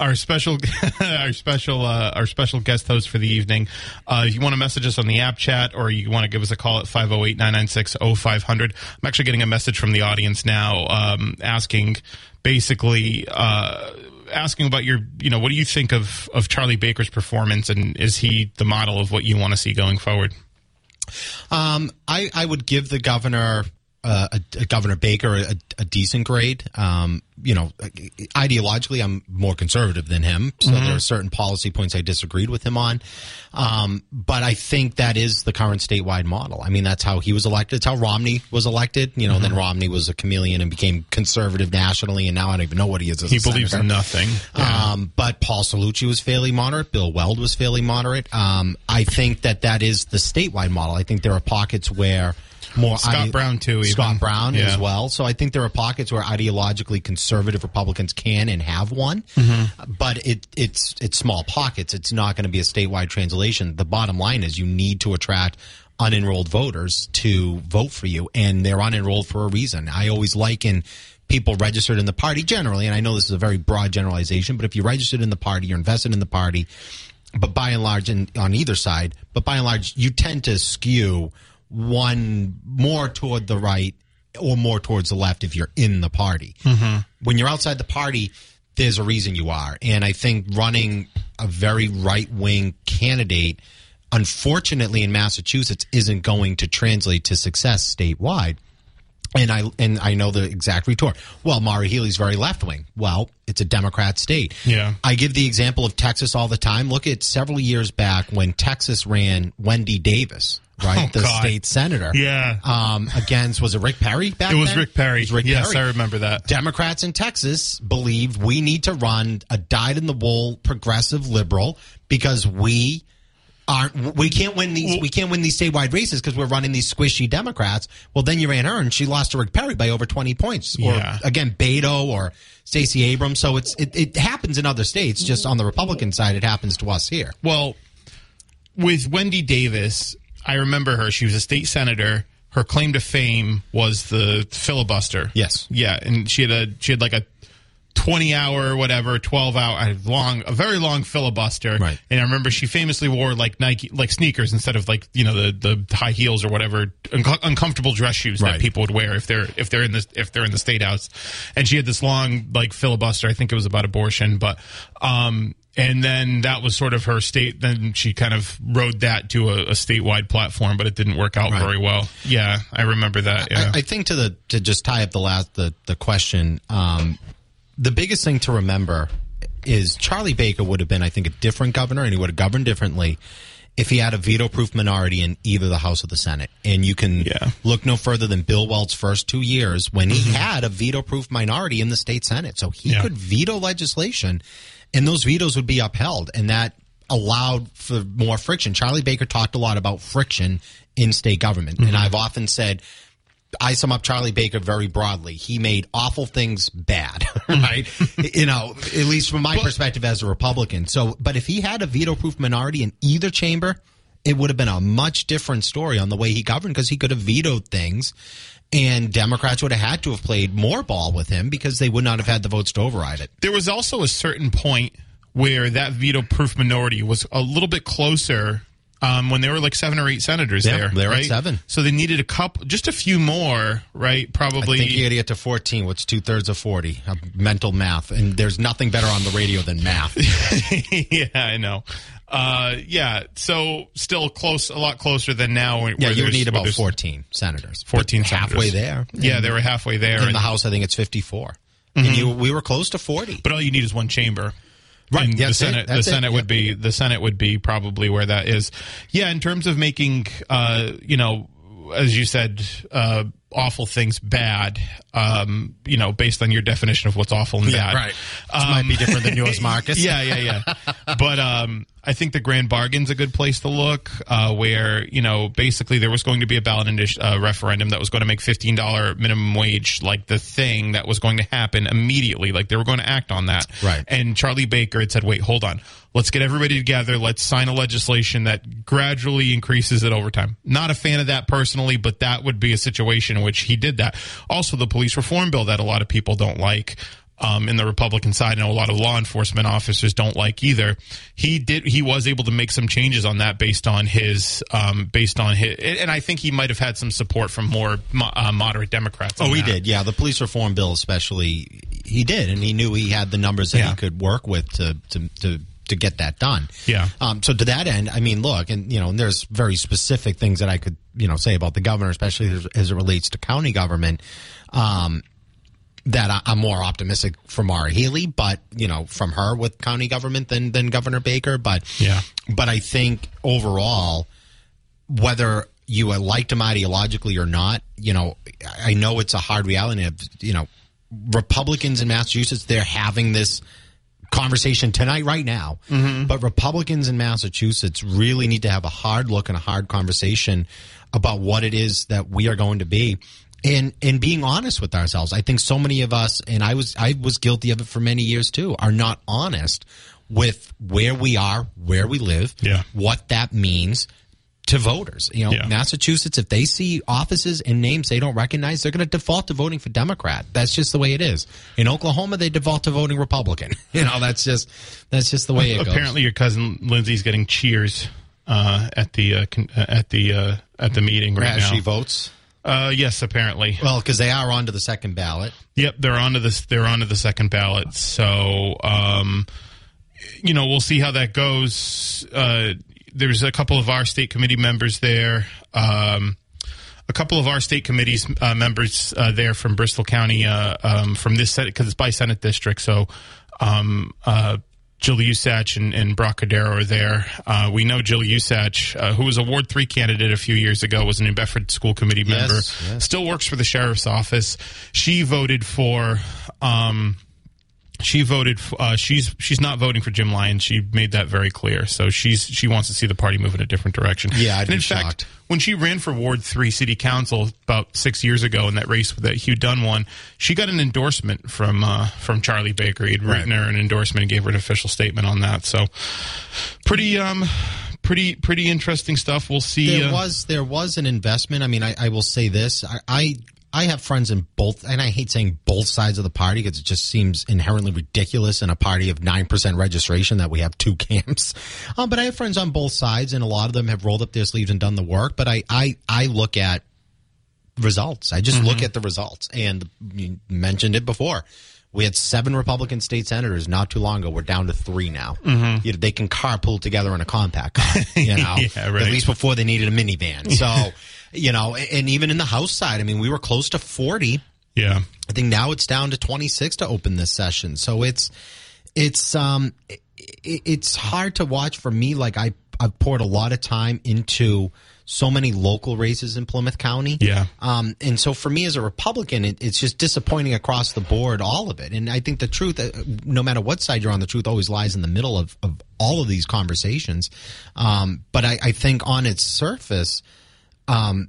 Speaker 1: our special, our special, uh, our special guest host for the evening. Uh, if you want to message us on the app chat, or you want to give us a call at 508-996-0500. I'm actually getting a message from the audience now, um, asking basically. Asking about your you know what do you think of of Charlie Baker's performance and is he the model of what you want to see going forward?
Speaker 2: Um, I, I would give the governor, uh, a, a Governor Baker, a, a decent grade. Um, you know, ideologically, I'm more conservative than him, so there are certain policy points I disagreed with him on. Um, but I think that is the current statewide model. I mean, that's how he was elected. It's how Romney was elected. You know, then Romney was a chameleon and became conservative nationally, and now I don't even know what he is. As
Speaker 1: he
Speaker 2: a
Speaker 1: believes
Speaker 2: senator.
Speaker 1: in nothing
Speaker 2: Um, but Paul Cellucci was fairly moderate. Bill Weld was fairly moderate. Um, I think that that is the statewide model. I think there are pockets where more
Speaker 1: Scott Brown, too, even.
Speaker 2: Scott Brown
Speaker 1: Yeah.
Speaker 2: as well. So I think there are pockets where ideologically conservative Republicans can and have won,
Speaker 1: Mm-hmm.
Speaker 2: but it, it's it's small pockets. It's not going to be a statewide translation. The bottom line is you need to attract unenrolled voters to vote for you, and they're unenrolled for a reason. I always liken people registered in the party generally, and I know this is a very broad generalization, but if you're registered in the party, you're invested in the party, but by and large, in, on either side, but by and large, you tend to skew one more toward the right or more towards the left if you're in the party. Mm-hmm. When you're outside the party, there's a reason you are. And I think running a very right wing candidate, unfortunately, in Massachusetts, isn't going to translate to success statewide. And I and I know the exact retort. Well, Maura Healey's very left wing. Well, it's a Democrat state.
Speaker 1: Yeah.
Speaker 2: I give the example of Texas all the time. Look at several years back when Texas ran Wendy Davis, right,
Speaker 1: Oh,
Speaker 2: the
Speaker 1: God.
Speaker 2: state senator.
Speaker 1: Yeah.
Speaker 2: Um, against was it Rick Perry back
Speaker 1: It was
Speaker 2: then?
Speaker 1: Rick Perry.
Speaker 2: Was Rick
Speaker 1: yes,
Speaker 2: Perry.
Speaker 1: I remember that.
Speaker 2: Democrats in Texas believe we need to run a dyed in the wool progressive liberal because we aren't we can't win these we can't win these statewide races because we're running these squishy Democrats. Well, then you ran her and she lost to Rick Perry by over twenty points. Or
Speaker 1: Yeah.
Speaker 2: again, Beto or Stacey Abrams. So it's it, it happens in other states. Just on the Republican side, it happens to us here.
Speaker 1: Well, with Wendy Davis, I remember her. She was a state senator. Her claim to fame was the filibuster.
Speaker 2: Yes.
Speaker 1: Yeah, and she had a she had like a twenty hour, whatever, twelve hour long, a very long filibuster.
Speaker 2: Right.
Speaker 1: And I remember she famously wore like Nike like sneakers instead of like you know the the high heels or whatever un- uncomfortable dress shoes
Speaker 2: Right.
Speaker 1: that people would wear if they're if they're in the if they're in the state house. And she had this long like filibuster. I think it was about abortion, but um. And then that was sort of her state. Then she kind of rode that to a, a statewide platform, but it didn't work out
Speaker 2: Right.
Speaker 1: very well. Yeah, I remember that. Yeah.
Speaker 2: I, I think to the to just tie up the last the the question, um, the biggest thing to remember is Charlie Baker would have been, I think, a different governor, and he would have governed differently if he had a veto-proof minority in either the House or the Senate. And you can
Speaker 1: Yeah.
Speaker 2: look no further than Bill Weld's first two years when he mm-hmm. had a veto-proof minority in the state Senate, so he
Speaker 1: Yeah.
Speaker 2: could veto legislation, and those vetoes would be upheld, and that allowed for more friction. Charlie Baker talked a lot about friction in state government, and mm-hmm. I've often said. I sum up Charlie Baker very broadly. He made awful things bad, right? you know, at least from my perspective as a Republican. So, but if he had a veto-proof minority in either chamber, it would have been a much different story on the way he governed because he could have vetoed things and Democrats would have had to have played more ball with him because they would not have had the votes to override it.
Speaker 1: There was also a certain point where that veto proof minority was a little bit closer um, when there were like seven or eight senators
Speaker 2: Yeah,
Speaker 1: there.
Speaker 2: they were at
Speaker 1: right?
Speaker 2: seven.
Speaker 1: So they needed a couple, just a few more, right? Probably.
Speaker 2: I think you got to get to 14. What's two thirds of 40? Uh, mental math. And there's nothing better on the radio than math.
Speaker 1: yeah, I know. Uh, yeah, so still close, a lot closer than now. Where
Speaker 2: Yeah, you would need about 14 senators.
Speaker 1: 14
Speaker 2: But halfway there.
Speaker 1: Yeah, they were halfway there.
Speaker 2: In the House, I think it's 54. And you, we were close to 40.
Speaker 1: but all you need is one chamber.
Speaker 2: Right,
Speaker 1: And the
Speaker 2: that's it,
Speaker 1: Senate, the
Speaker 2: that's it,
Speaker 1: Senate would be the Senate would be probably where that is. Yeah, in terms of making, uh, you know, as you said, uh, awful things bad. Um, you know, based on your definition of what's awful and bad.
Speaker 2: right. Which might be different than yours, Marcus.
Speaker 1: yeah, yeah, yeah. but um, I think the Grand Bargain's a good place to look, uh, where you know basically there was going to be a ballot uh, referendum that was going to make fifteen dollar minimum wage like the thing that was going to happen immediately. Like they were going to act on that.
Speaker 2: Right.
Speaker 1: And Charlie Baker had said, "Wait, hold on." Let's get everybody together. Let's sign a legislation that gradually increases it over time. Not a fan of that personally, but that would be a situation in which he did that. Also, the police reform bill that a lot of people don't like um, in the Republican side. I know a lot of law enforcement officers don't like either. He did. He was able to make some changes on that based on his, um, based on his, and I think he might have had some support from more mo- uh, moderate Democrats.
Speaker 2: Oh, he
Speaker 1: that.
Speaker 2: did. Yeah, the police reform bill, especially, he did, and he knew he had the numbers that
Speaker 1: Yeah.
Speaker 2: he could work with to to to. To get that done,
Speaker 1: Yeah.
Speaker 2: Um, so to that end, I mean, look, and you know, and there's very specific things that I could, you know, say about the governor, especially as, as it relates to county government. Um, that I, I'm more optimistic for Maura Healey, but you know, from her with county government than than Governor Baker. But
Speaker 1: Yeah.
Speaker 2: but I think overall, whether you liked him ideologically or not, you know, I know it's a hard reality. Of, you know, Republicans in Massachusetts, they're having this conversation tonight, right now. Mm-hmm. But Republicans in Massachusetts really need to have a hard look and a hard conversation about what it is that we are going to be. And, and being honest with ourselves. I think so many of us, and I was I was guilty of it for many years too, are not honest with where we are, where we live,
Speaker 1: Yeah.
Speaker 2: what that means to voters. You know,
Speaker 1: Yeah.
Speaker 2: Massachusetts, if they see offices and names they don't recognize, they're going to default to voting for Democrat. That's just the way it is. In Oklahoma, they default to voting Republican. You know, that's just that's just the way it goes.
Speaker 1: Apparently, your cousin Lindsay's getting cheers uh, at the uh, con- uh, at the uh, at the meeting right
Speaker 2: As
Speaker 1: now.
Speaker 2: she votes.
Speaker 1: Uh, yes, apparently.
Speaker 2: Well, because they are on to the second ballot.
Speaker 1: Yep, they're onto this. They're onto the second ballot. So, um, you know, we'll see how that goes. Uh, there's a couple of our state committee members there. Um, a couple of our state committees uh, members uh, there from Bristol County, uh, um, from this Senate because it's by Senate district. So, um, uh, Jill Usach and, and Brock are there. Uh, we know Jill Usach, uh, who was a Ward 3 candidate a few years ago, was a New Bedford School Committee
Speaker 2: Yes,
Speaker 1: member,
Speaker 2: yes.
Speaker 1: still works for the sheriff's office. She voted for. Um, she voted. Uh, she's she's not voting for Jim Lyons. She made that very clear. So she's she wants to see the party move in a different direction.
Speaker 2: Yeah, I'd
Speaker 1: and in
Speaker 2: shocked.
Speaker 1: fact, when she ran for Ward Three City Council about six years ago in that race that Hugh Dunn won, she got an endorsement from uh, from Charlie Baker. He'd written her an endorsement and gave her an official statement on that. So pretty um pretty pretty interesting stuff. We'll see.
Speaker 2: There
Speaker 1: uh,
Speaker 2: was there was an investment. I mean, I, I will say this. I, I I have friends in both, and I hate saying both sides of the party because it just seems inherently ridiculous in a party of nine percent registration that we have two camps. Um, but I have friends on both sides, and a lot of them have rolled up their sleeves and done the work. But I I, I look at results. I just look at the results, and you mentioned it before. We had seven Republican state senators not too long ago. We're down to three now. You know, they can carpool together in a compact car. You know,
Speaker 1: Yeah, right.
Speaker 2: at least before they needed a minivan. So, you know, and even in the House side, I mean, we were close to forty.
Speaker 1: yeah.
Speaker 2: I think now it's down to 26 to open this session. So it's it's um it, it's hard to watch for me like I I've poured a lot of time into so many local races in Plymouth County.
Speaker 1: Yeah.
Speaker 2: Um and so for me as a Republican it, it's just disappointing across the board all of it. And I think the truth uh, no matter what side you're on the truth always lies in the middle of of all of these conversations. Um but I I think on its surface um,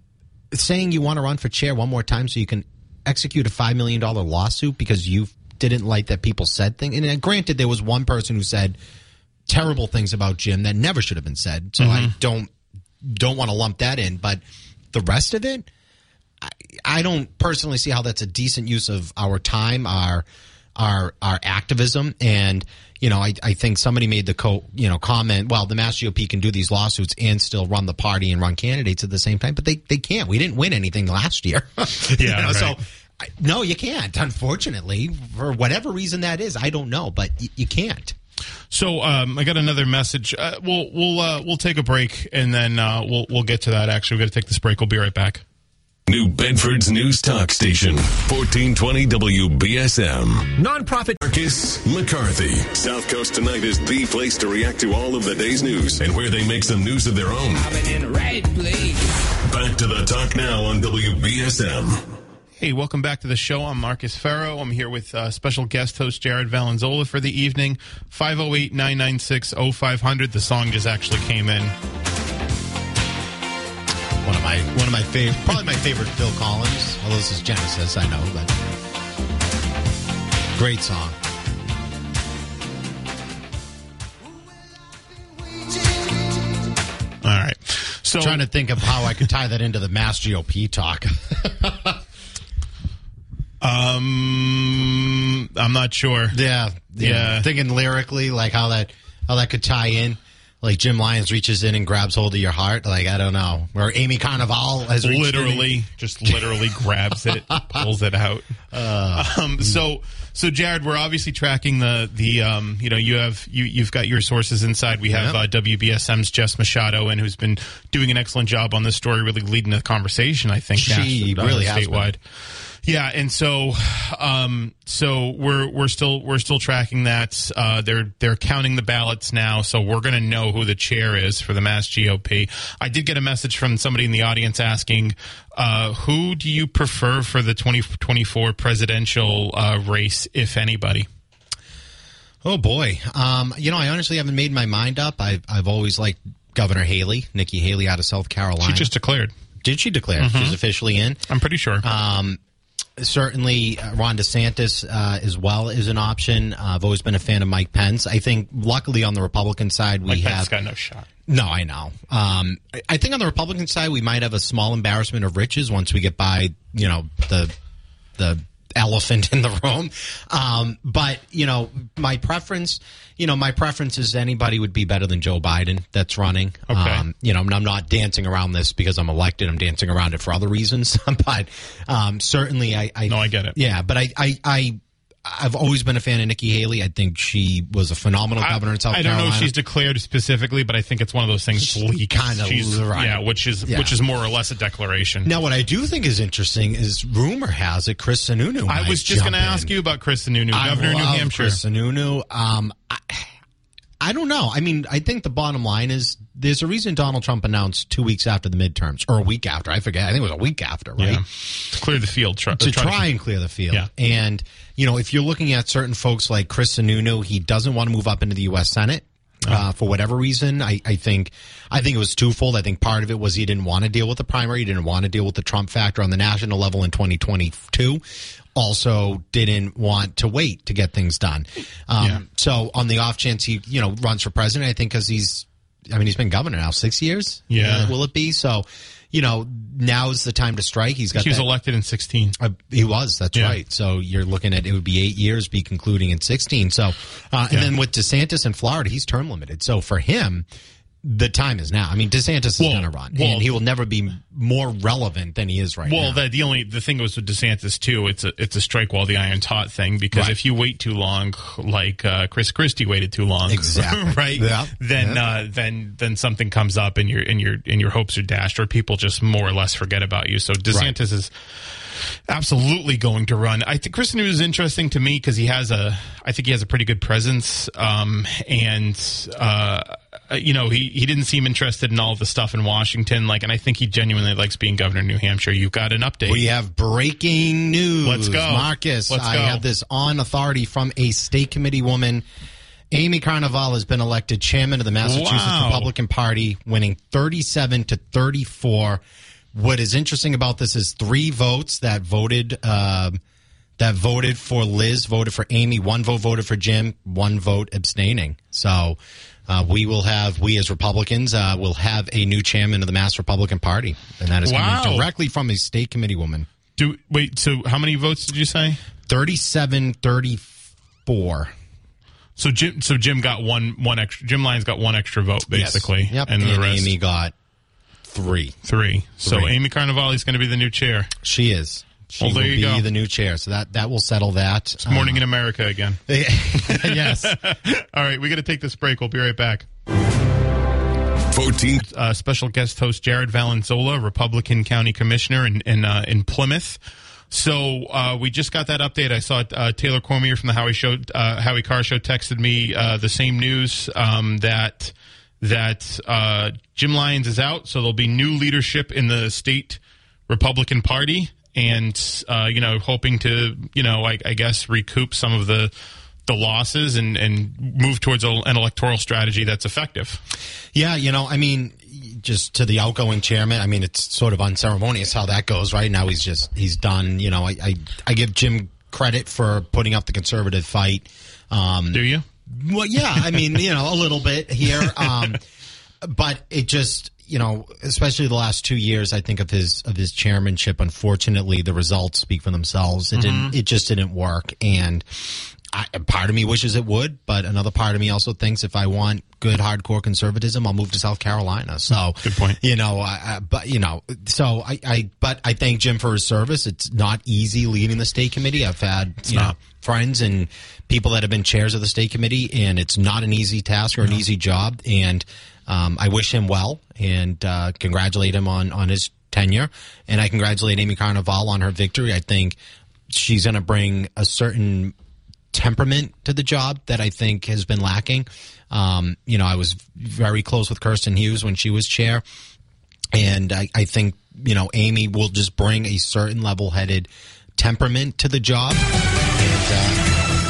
Speaker 2: saying you want to run for chair one more time so you can execute a five million dollar lawsuit because you didn't like that people said things. And granted, there was one person who said terrible things about Jim that never should have been said. So I don't don't want to lump that in. But the rest of it, I, I don't personally see how that's a decent use of our time, our our our activism, and you know, I, I think somebody made the co you know comment. Well, the Mass GOP can do these lawsuits and still run the party and run candidates at the same time, but they they can't. We didn't win anything last year. You
Speaker 1: Yeah,
Speaker 2: know,
Speaker 1: right.
Speaker 2: So I- no, you can't. Unfortunately, for whatever reason that is, I don't know, but y- you can't.
Speaker 1: So um, I got another message. Uh, we'll we'll uh, we'll take a break and then uh, we'll we'll get to that. Actually, we got to take this break. We'll be right back.
Speaker 3: New Bedford's News Talk Station, 1420 WBSM.
Speaker 4: Nonprofit
Speaker 3: Marcus McCarthy. South Coast Tonight is the place to react to all of the day's news and where they make some news of their own.
Speaker 5: in the right place.
Speaker 3: Back to the talk now on WBSM.
Speaker 1: Hey, welcome back to the show. I'm Marcus Farrow. I'm here with uh, special guest host Jared Valanzola for the evening. 508 996 0500. The song just actually came in.
Speaker 2: One of my one of my favorite, probably my favorite Phil Collins. Although this is Genesis, I know, but great song.
Speaker 1: All right. So I'm
Speaker 2: Trying to think of how I could tie that into the Mass GOP talk.
Speaker 1: um, I'm not sure.
Speaker 2: yeah,
Speaker 1: Yeah.
Speaker 2: Thinking lyrically, like how that how that could tie in. Like Jim Lyons reaches in and grabs hold of your heart. Like I don't know, or Amy Carnevale has reached in
Speaker 1: literally just literally grabs it pulls it out um, so so jared we're obviously tracking the the um, you know you have you you've got your sources inside we have
Speaker 2: Yeah.
Speaker 1: uh, wbsm's jess machado and who's been doing an excellent job on this story really leading the conversation i think
Speaker 2: She
Speaker 1: national- uh,
Speaker 2: really has been.
Speaker 1: Yeah, and so, um, so we're we're still we're still tracking that. Uh, they're they're counting the ballots now, so we're going to know who the chair is for the Mass GOP. I did get a message from somebody in the audience asking, uh, "Who do you prefer for the 2024 presidential uh, race, if anybody?"
Speaker 2: Oh boy, um, you know, I honestly haven't made my mind up. I've I've always liked Governor Haley, Nikki Haley out of South Carolina.
Speaker 1: She just declared.
Speaker 2: did she declare she's officially in?
Speaker 1: I'm pretty sure.
Speaker 2: Um, certainly, uh, Ron DeSantis uh, as well is an option. Uh, I've always been a fan of Mike Pence. I think, luckily, on the Republican side, we
Speaker 1: Mike
Speaker 2: have
Speaker 1: Pence got no shot.
Speaker 2: no, I know. Um, I- I think on the Republican side, we might have a small embarrassment of riches once we get by, you know, the the elephant in the room. Um, but you know, my preference, you know, my preference is anybody would be better than Joe Biden that's running.
Speaker 1: Okay.
Speaker 2: Um, you know, I'm not dancing around this because I'm elected. I'm dancing around it for other reasons. but um, certainly, I, I
Speaker 1: No, I get it.
Speaker 2: Yeah, but I, I, I. I've always been a fan of Nikki Haley. I think she was a phenomenal governor in South Carolina.
Speaker 1: I don't
Speaker 2: Carolina.
Speaker 1: know if she's declared specifically, but I think it's one of those things leaked.
Speaker 2: Kinda
Speaker 1: She's-
Speaker 2: right.
Speaker 1: yeah, which is
Speaker 2: Yeah.
Speaker 1: which is more or less a declaration.
Speaker 2: Now, what I do think is interesting is rumor has it Chris Sununu.
Speaker 1: I was just going to ask you about Chris Sununu, governor of New Hampshire.
Speaker 2: Chris Sununu. Um, I, I don't know. I mean, I think the bottom line is there's a reason Donald Trump announced two weeks after the midterms, or a week after. I forget. I think it was a week after, right?
Speaker 1: Yeah. To clear the field. Try,
Speaker 2: to
Speaker 1: try
Speaker 2: try and clear the field.
Speaker 1: Yeah.
Speaker 2: And, you know, if you're looking at certain folks like Chris Sununu, he doesn't want to move up into the U.S. Senate. Uh, for whatever reason, I, I think I think it was twofold. I think part of it was he didn't want to deal with the primary, he didn't want to deal with the Trump factor on the national level in 2022. Also, didn't want to wait to get things done. Um,
Speaker 1: Yeah.
Speaker 2: So, on the off chance he you know runs for president, I think because he's, I mean, he's been governor now six years.
Speaker 1: Yeah.
Speaker 2: Uh, will it be so? You know, now's the time to strike. He's got
Speaker 1: He was
Speaker 2: that-
Speaker 1: elected in 16.
Speaker 2: uh, he was. That's
Speaker 1: Yeah.
Speaker 2: right. So you're looking at it would be eight years, be concluding in sixteen. So, uh, and
Speaker 1: Yeah.
Speaker 2: then with DeSantis in Florida, he's term limited. So for him, the time is now. I mean, DeSantis is
Speaker 1: Well,
Speaker 2: going to run,
Speaker 1: well-
Speaker 2: and he will never be more relevant than he is right
Speaker 1: Well,
Speaker 2: now.
Speaker 1: the, the only the thing was with DeSantis too. It's a it's a strike while the iron's hot thing because
Speaker 2: Right.
Speaker 1: if you wait too long, like uh, Chris Christie waited too long,
Speaker 2: Exactly.
Speaker 1: right?
Speaker 2: Yeah.
Speaker 1: Then
Speaker 2: Yeah.
Speaker 1: Uh, then then something comes up and your and your and your hopes are dashed, or people just more or less forget about you. So DeSantis is absolutely going to run. I think Chris New is interesting to me because he has a, I think he has a pretty good presence, um, and uh, you know he he didn't seem interested in all the stuff in Washington, like, and I think he genuinely likes being governor of New Hampshire. You've got an update.
Speaker 2: we have breaking news.
Speaker 1: Let's go.
Speaker 2: Marcus.
Speaker 1: Let's
Speaker 2: I have this on authority from a state committee woman. Amy Carnevale has been elected chairman of the Massachusetts
Speaker 1: Wow.
Speaker 2: Republican Party, winning 37 to 34. What is interesting about this is three votes that voted um that voted for Liz voted for Amy. One vote voted for Jim. One vote abstaining. So uh, we will have we as Republicans uh, will have a new chairman of the Mass Republican Party, and that is
Speaker 1: Wow.
Speaker 2: coming directly from a state committee woman.
Speaker 1: Do wait. So how many votes did you say?
Speaker 2: 37 34.
Speaker 1: So Jim. So Jim got one. One extra. Jim Lyons got one extra vote basically,
Speaker 2: Yep.
Speaker 1: and, the rest
Speaker 2: Amy got three.
Speaker 1: three. So Amy Carnevale is going to be the new chair.
Speaker 2: She is. She
Speaker 1: Well, there
Speaker 2: will
Speaker 1: you
Speaker 2: be
Speaker 1: go.
Speaker 2: the new chair. So that, that will settle that.
Speaker 1: It's morning in America again.
Speaker 2: Uh, yes.
Speaker 1: All right, we got to take this break. We'll be right back.
Speaker 3: 14.
Speaker 1: uh, special guest host Jared Valanzola, Republican County Commissioner in in, uh, in Plymouth. So uh, we just got that update. I saw uh, Taylor Cormier from the Howie Show, uh, Howie Carr Show, texted me uh, the same news um, that that uh, Jim Lyons is out. So there'll be new leadership in the state Republican Party, and uh, you know, hoping to you know, I, I guess recoup some of the the losses and and move towards a, an electoral strategy that's effective.
Speaker 2: Yeah, you know, I mean, just to the outgoing chairman, I mean, it's sort of unceremonious how that goes. Right now, he's just he's done. You know, I I, I give Jim credit for putting up the conservative fight. Um,
Speaker 1: Do you?
Speaker 2: well, yeah, I mean, you know, a little bit here, um, but it just. You know, especially the last two years, I think of his of his chairmanship. Unfortunately, the results speak for themselves. It didn't. Mm-hmm. It just didn't work, and I, part of me wishes it would, but another part of me also thinks if I want good hardcore conservatism, I'll move to South Carolina. So
Speaker 1: Good point.
Speaker 2: You know, I, I, but you know, so I, I, but I thank Jim for his service. It's not easy leading the state committee. I've had you know friends and people that have been chairs of the state committee, and it's not an easy task or an easy job. And um, I wish him well and uh, congratulate him on on his tenure. And I congratulate Amy Carnevale on her victory. I think she's going to bring a certain temperament to the job that I think has been lacking. Um, you know, I was very close with Kirsten Hughes when she was chair, and I, I think you know Amy will just bring a certain level-headed temperament to the job. And, uh,